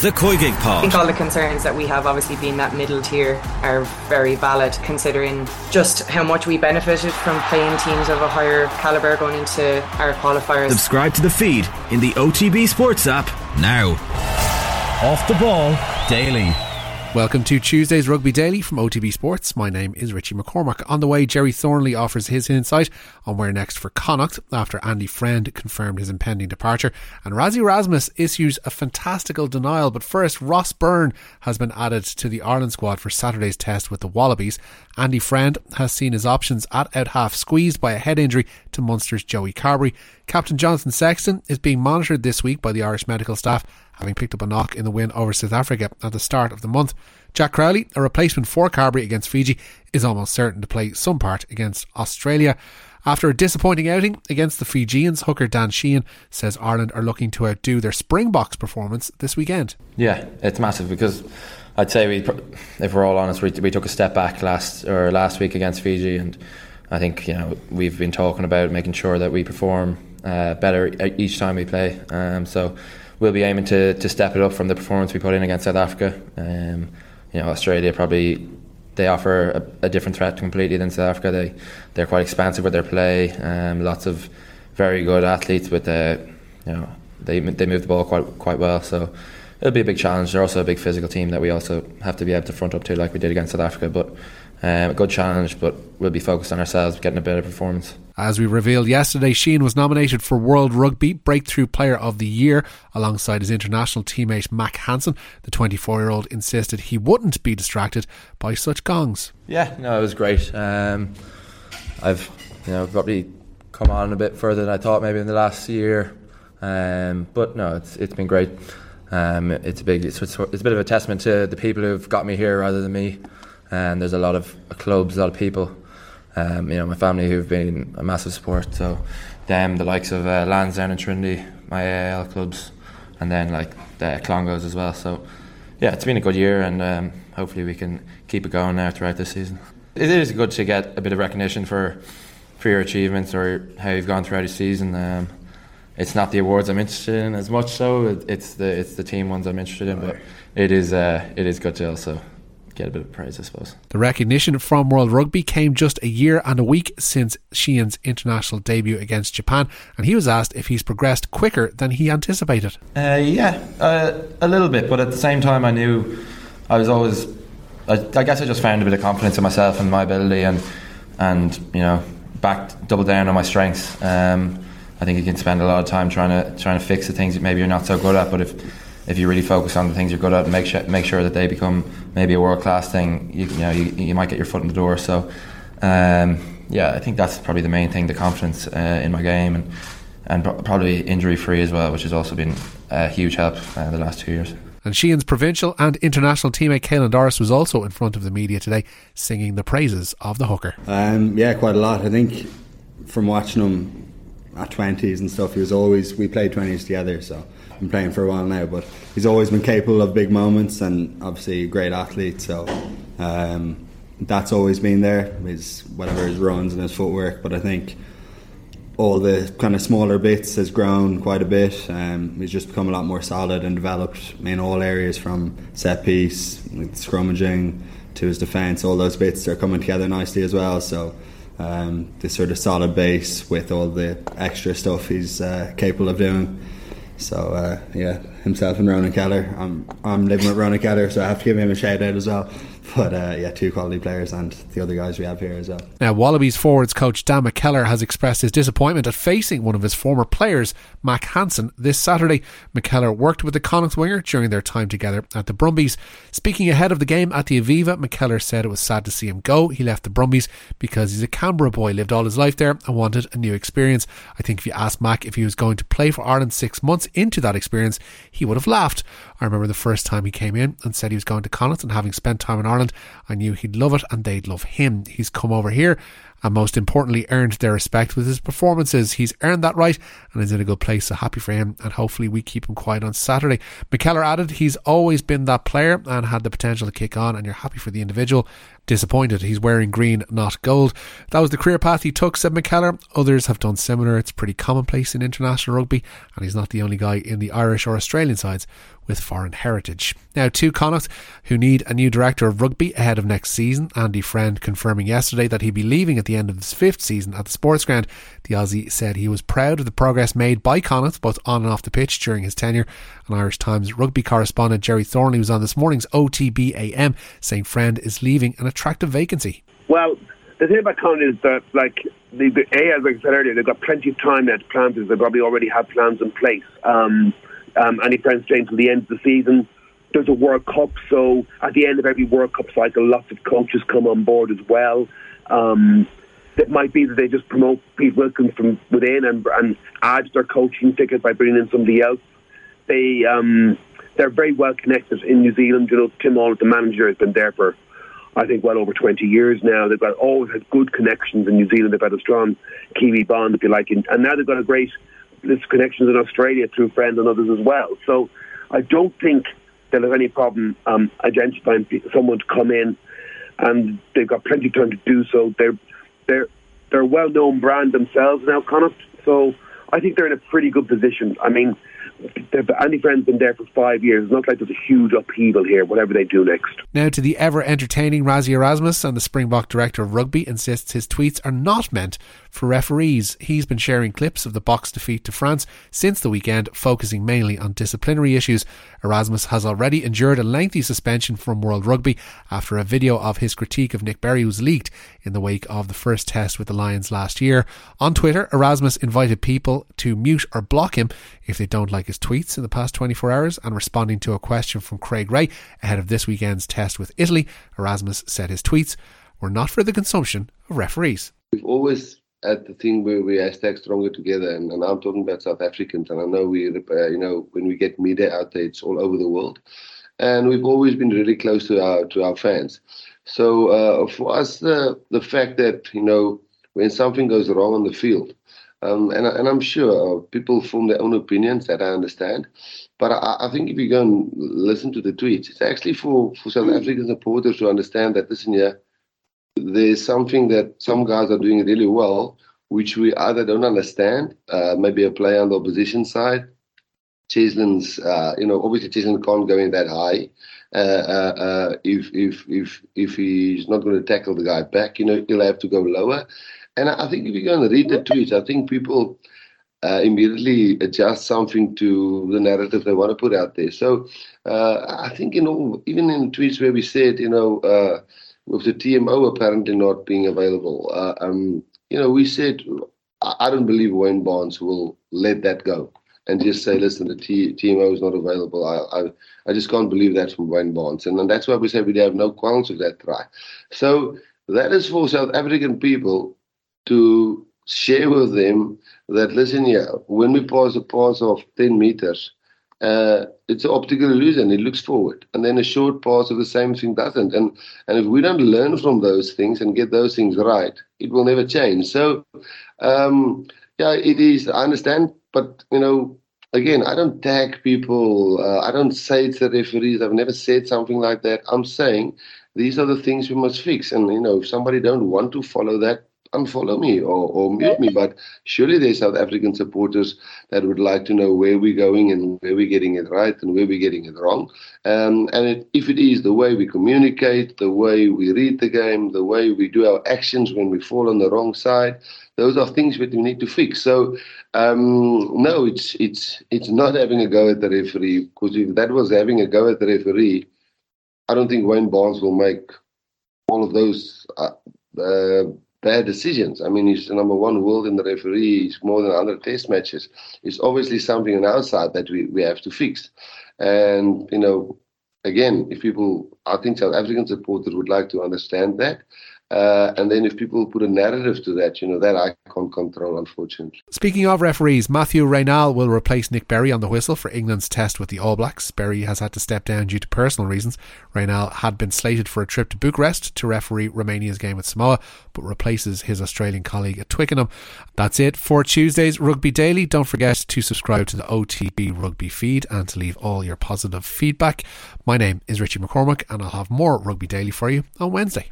The COYGIG I Pod. think all the concerns that we have, obviously being that middle tier, are very valid considering just how much we benefited from playing teams of a higher calibre going into our qualifiers. Subscribe to the feed in the OTB Sports app now. Off the ball daily. Welcome to Tuesday's Rugby Daily from OTB Sports. My name is Richie McCormack. On the way, Gerry Thornley offers his insight on where next for Connacht after Andy Friend confirmed his impending departure. And Rassie Erasmus issues a fantastical denial. But first, Ross Byrne has been added to the Ireland squad for Saturday's test with the Wallabies. Andy Friend has seen his options at out half squeezed by a head injury to Munster's Joey Carbery. Captain Jonathan Sexton is being monitored this week by the Irish medical staff having picked up a knock in the win over South Africa at the start of the month. Jack Crowley, a replacement for Carbery against Fiji, is almost certain to play some part against Australia. After a disappointing outing against the Fijians, hooker Dan Sheehan says Ireland are looking to outdo their Springboks performance this weekend. Yeah, it's massive because I'd say we, if we're all honest, we, we took a step back last or last week against Fiji, and I think you know we've been talking about making sure that we perform uh, better each time we play. Um, so we'll be aiming to, to step it up from the performance we put in against South Africa. Um, you know, Australia probably they offer a, a, different threat completely than South Africa. They they're quite expansive with their play. Um, lots of very good athletes with the you know they they move the ball quite quite well. So it'll be a big challenge. They're also a big physical team that we also have to be able to front up to, like we did against South Africa. But um, a good challenge, but we'll be focused on ourselves, getting a better performance. As we revealed yesterday, Sheehan was nominated for World Rugby Breakthrough Player of the Year alongside his international teammate Mac Hansen. The 24 year old insisted he wouldn't be distracted by such gongs. Yeah, no, it was great. Um, I've you know probably come on a bit further than I thought maybe in the last year, um, but no, it's it's been great. Um, it's a big, it's, it's a bit of a testament to the people who've got me here rather than me. And there's a lot of clubs, a lot of people um, you know, my family who've been a massive support. So them, the likes of uh, Lansdowne and Trinity, my AIL clubs, and then like the Clongowes as well. So yeah, it's been a good year, and um, hopefully we can keep it going now throughout this season. It is good to get a bit of recognition for for your achievements or how you've gone throughout the season. Um, it's not the awards I'm interested in as much, so it's the it's the team ones I'm interested in. But it is uh, it is good to also get a bit of praise, I suppose. The recognition from World Rugby came just a year and a week since Sheehan's international debut against Japan, and he was asked if he's progressed quicker than he anticipated. Uh, yeah, uh, a little bit, but at the same time, I knew I was always. I, I, guess I just found a bit of confidence in myself and my ability, and and you know, back double down on my strengths. Um, I think you can spend a lot of time trying to trying to fix the things that maybe you're not so good at, but if if you really focus on the things you're good at and make sure, make sure that they become maybe a world class thing, you, you, know you, you might get your foot in the door. So um, yeah, I think that's probably the main thing, the confidence uh, in my game and and probably injury free as well, which has also been a huge help uh, the last two years. And Sheehan's provincial and international teammate Caelan Doris was also in front of the media today, singing the praises of the hooker. Um, yeah, quite a lot. I think from watching him at twenties and stuff, he was always we played twenties together, so been playing for a while now, but he's always been capable of big moments and obviously a great athlete. So um, that's always been there. His whatever his runs and his footwork, but I think all the kind of smaller bits has grown quite a bit. Um, he's just become a lot more solid and developed in all areas from set piece, like scrummaging to his defence. All those bits are coming together nicely as well. So. Um, this sort of solid base with all the extra stuff he's uh, capable of doing so uh, yeah, himself and Ronan Kelleher. I'm I'm living with Ronan Kelleher, so I have to give him a shout out as well. But uh, yeah, two quality players and the other guys we have here as well. Now, Wallabies forwards coach Dan McKellar has expressed his disappointment at facing one of his former players, Mac Hansen, this Saturday. McKellar worked with the Connacht winger during their time together at the Brumbies. Speaking ahead of the game at the Aviva, McKellar said it was sad to see him go. He left the Brumbies because he's a Canberra boy, lived all his life there, and wanted a new experience. I think if you asked Mac if he was going to play for Ireland six months into that experience, he would have laughed. I remember the first time he came in and said he was going to Connacht, and having spent time in Ireland, I knew he'd love it and they'd love him. He's come over here and most importantly earned their respect with his performances. He's earned that right and is in a good place, so happy for him and hopefully we keep him quiet on Saturday. McKellar added he's always been that player and had the potential to kick on and you're happy for the individual. Disappointed he's wearing green, not gold. That was the career path he took, said McKellar. Others have done similar. It's pretty commonplace in international rugby and he's not the only guy in the Irish or Australian sides with foreign heritage. Now, two Connacht who need a new director of rugby ahead of next season. Andy Friend confirming yesterday that he'd be leaving at the end of his fifth season at the Sports Ground. The Aussie said he was proud of the progress made by Connacht, both on and off the pitch, during his tenure. An Irish Times rugby correspondent Gerry Thornley was on this morning's OTBAM, saying Friend is leaving an attractive vacancy. Well, the thing about Connacht is that, like, the, the A, as I said earlier, they've got plenty of time now to plan this. They probably already have plans in place. Um, um, any plans staying until the end of the season. There's a World Cup, so at the end of every World Cup cycle, lots of coaches come on board as well. Um, it might be that they just promote Pete Wilkins from within and, and add their coaching ticket by bringing in somebody else. They um, they're very well connected in New Zealand. You know, Tim Hall, the manager, has been there for I think well over 20 years now. They've got always had good connections in New Zealand. They've had a strong Kiwi bond, if you like, and now they've got a great list connections in Australia through friends and others as well. So I don't think they'll have any problem um, identifying someone to come in, and they've got plenty of time to do so. They're they're they're a well-known brand themselves now, Connacht. So I think they're in a pretty good position. I mean, Andy Friend's been there for five years. It's not like there's a huge upheaval here, whatever they do next. Now to the ever entertaining Rassie Erasmus and the Springbok director of rugby insists his tweets are not meant for referees. He's been sharing clips of the Boks defeat to France since the weekend, focusing mainly on disciplinary issues. Erasmus has already endured a lengthy suspension from World Rugby after a video of his critique of Nick Berry was leaked in the wake of the first test with the Lions last year. On Twitter, Erasmus invited people to mute or block him if they don't like his tweets in the past 24 hours and responding to a question from Craig Ray ahead of this weekend's test with Italy, Erasmus said his tweets were not for the consumption of referees. We've always had the thing where we hashtag stronger together, and, and, I'm talking about South Africans, and I know we, uh, you know, when we get media out there, it's all over the world, and we've always been really close to our to our fans. So uh, for us, the the fact that you know when something goes wrong on the field, um, and, and I'm sure people form their own opinions that I understand. But I, I, think if you go and listen to the tweets, it's actually for, for South African supporters to understand that, listen, yeah, there's something that some guys are doing really well, which we either don't understand, uh, maybe a player on the opposition side. Cheslins, uh, you know, obviously Cheslin can't go in that high. Uh, uh, uh, if if if if he's not going to tackle the guy back, you know, he'll have to go lower. And I think if you go and read the tweets, I think people uh, immediately adjust something to the narrative they want to put out there. So uh, I think, you know, even in tweets where we said, you know, uh, with the TMO apparently not being available, uh, um, you know, we said, I don't believe Wayne Barnes will let that go and just say, listen, the T- TMO is not available. I, I, I just can't believe that from Wayne Barnes. And, and that's why we say we have no qualms with that try. So that is for South African people to share with them that listen here, when we pass a pass of 10 meters, uh, it's an optical illusion. It looks forward, and then a short pass of the same thing doesn't. And and if we don't learn from those things and get those things right, it will never change. So, um, yeah, it is. I understand, but you know, again, I don't tag people. Uh, I don't say it's the referees. I've never said something like that. I'm saying these are the things we must fix. And you know, if somebody don't want to follow that, unfollow me or, or mute me. But surely there's South African supporters that would like to know where we're going and where we're getting it right and where we're getting it wrong. Um, and it, if it is the way we communicate, the way we read the game, the way we do our actions when we fall on the wrong side, those are things that we need to fix. So um, no, it's it's it's not having a go at the referee because if that was having a go at the referee, I don't think Wayne Barnes will make all of those. Uh, uh, bad decisions. I mean, he's the number one world in the referee. He's more than 100 test matches. It's obviously something on our side that we, we have to fix. And, you know, again, if people, I think South African supporters would like to understand that. Uh, and then if people put a narrative to that, you know, that I can't control, unfortunately. Speaking of referees, Mathieu Raynal will replace Nick Berry on the whistle for England's test with the All Blacks. Berry has had to step down due to personal reasons. Raynal had been slated for a trip to Bucharest to referee Romania's game with Samoa, but replaces his Australian colleague at Twickenham. That's it for Tuesday's Rugby Daily. Don't forget to subscribe to the OTB Rugby feed and to leave all your positive feedback. My name is Richie McCormack, and I'll have more Rugby Daily for you on Wednesday.